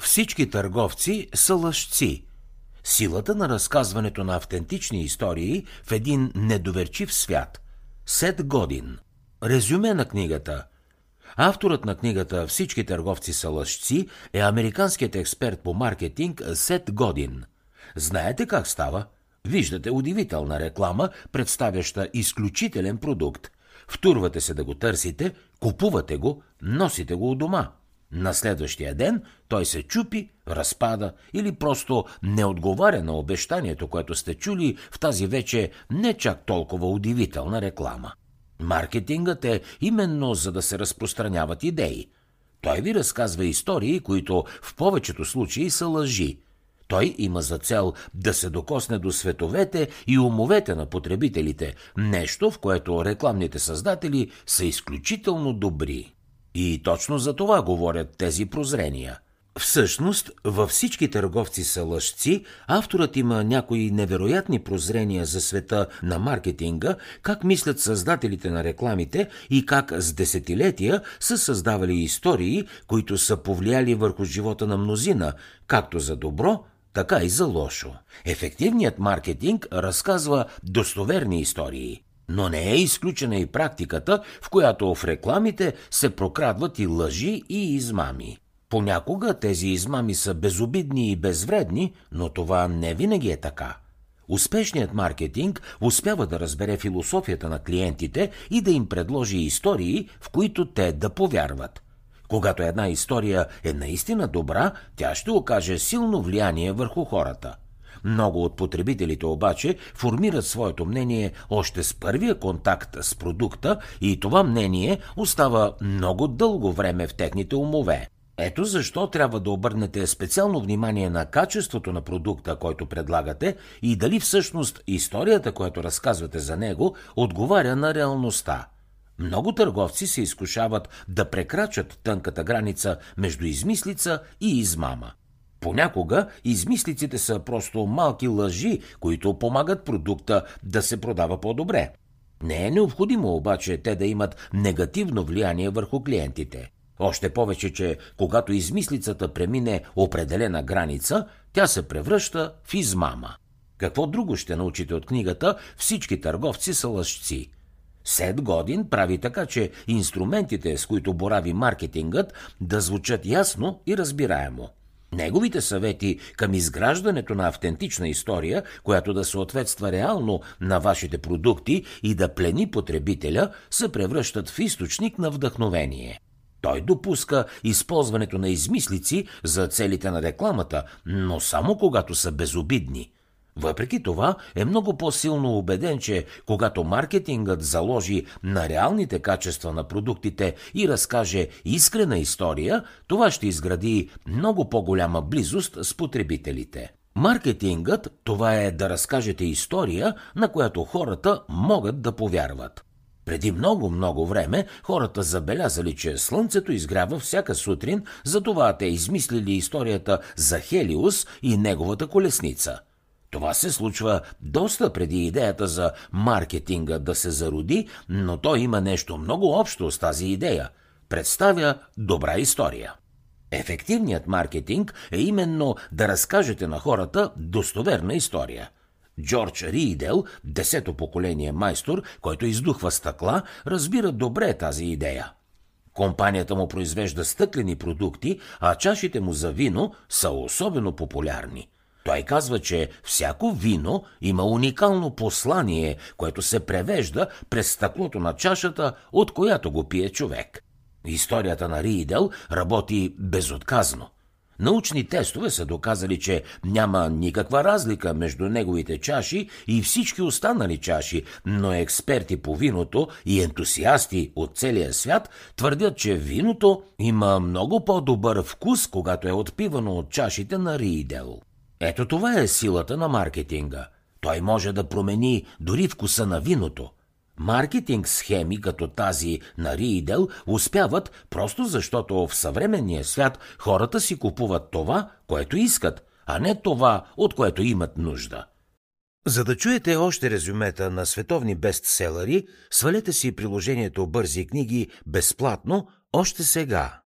Всички търговци са лъжци. Силата на разказването на автентични истории в един недоверчив свят. Сет Годин. Резюме на книгата. Авторът на книгата Всички търговци са лъжци е американският експерт по маркетинг Сет Годин. Знаете как става? Виждате удивителна реклама, представяща изключителен продукт. Втурвате се да го търсите, купувате го, носите го у дома – на следващия ден той се чупи, разпада или просто не отговаря на обещанието, което сте чули в тази вече не чак толкова удивителна реклама. Маркетингът е именно за да се разпространяват идеи. Той ви разказва истории, които в повечето случаи са лъжи. Той има за цел да се докосне до световете и умовете на потребителите, нещо в което рекламните създатели са изключително добри. И точно за това говорят тези прозрения. Всъщност, във всички търговци са лъжци, авторът има някои невероятни прозрения за света на маркетинга, как мислят създателите на рекламите и как с десетилетия са създавали истории, които са повлияли върху живота на мнозина, както за добро, така и за лошо. Ефективният маркетинг разказва достоверни истории. Но не е изключена и практиката, в която в рекламите се прокрадват и лъжи и измами. Понякога тези измами са безобидни и безвредни, но това не винаги е така. Успешният маркетинг успява да разбере философията на клиентите и да им предложи истории, в които те да повярват. Когато една история е наистина добра, тя ще окаже силно влияние върху хората – много от потребителите обаче формират своето мнение още с първия контакт с продукта и това мнение остава много дълго време в техните умове. Ето защо трябва да обърнете специално внимание на качеството на продукта, който предлагате и дали всъщност историята, която разказвате за него, отговаря на реалността. Много търговци се изкушават да прекрачат тънката граница между измислица и измама. Понякога измислиците са просто малки лъжи, които помагат продукта да се продава по-добре. Не е необходимо обаче те да имат негативно влияние върху клиентите. Още повече, че когато измислицата премине определена граница, тя се превръща в измама. Какво друго ще научите от книгата Всички търговци са лъжци? Сет Годин прави така, че инструментите, с които борави маркетингът, да звучат ясно и разбираемо – Неговите съвети към изграждането на автентична история, която да съответства реално на вашите продукти и да плени потребителя, се превръщат в източник на вдъхновение. Той допуска използването на измислици за целите на рекламата, но само когато са безобидни – въпреки това е много по-силно убеден, че когато маркетингът заложи на реалните качества на продуктите и разкаже искрена история, това ще изгради много по-голяма близост с потребителите. Маркетингът това е да разкажете история, на която хората могат да повярват. Преди много-много време хората забелязали, че Слънцето изгрява всяка сутрин, затова те измислили историята за Хелиус и неговата колесница – това се случва доста преди идеята за маркетинга да се зароди, но той има нещо много общо с тази идея. Представя добра история. Ефективният маркетинг е именно да разкажете на хората достоверна история. Джордж Ридел, десето поколение майстор, който издухва стъкла, разбира добре тази идея. Компанията му произвежда стъклени продукти, а чашите му за вино са особено популярни – той казва, че всяко вино има уникално послание, което се превежда през стъклото на чашата, от която го пие човек. Историята на Ридел работи безотказно. Научни тестове са доказали, че няма никаква разлика между неговите чаши и всички останали чаши, но експерти по виното и ентусиасти от целия свят твърдят, че виното има много по-добър вкус, когато е отпивано от чашите на Ридел. Ето това е силата на маркетинга. Той може да промени дори вкуса на виното. Маркетинг схеми като тази на Ридел успяват просто защото в съвременния свят хората си купуват това, което искат, а не това, от което имат нужда. За да чуете още резюмета на световни бестселери, свалете си приложението Бързи книги безплатно още сега.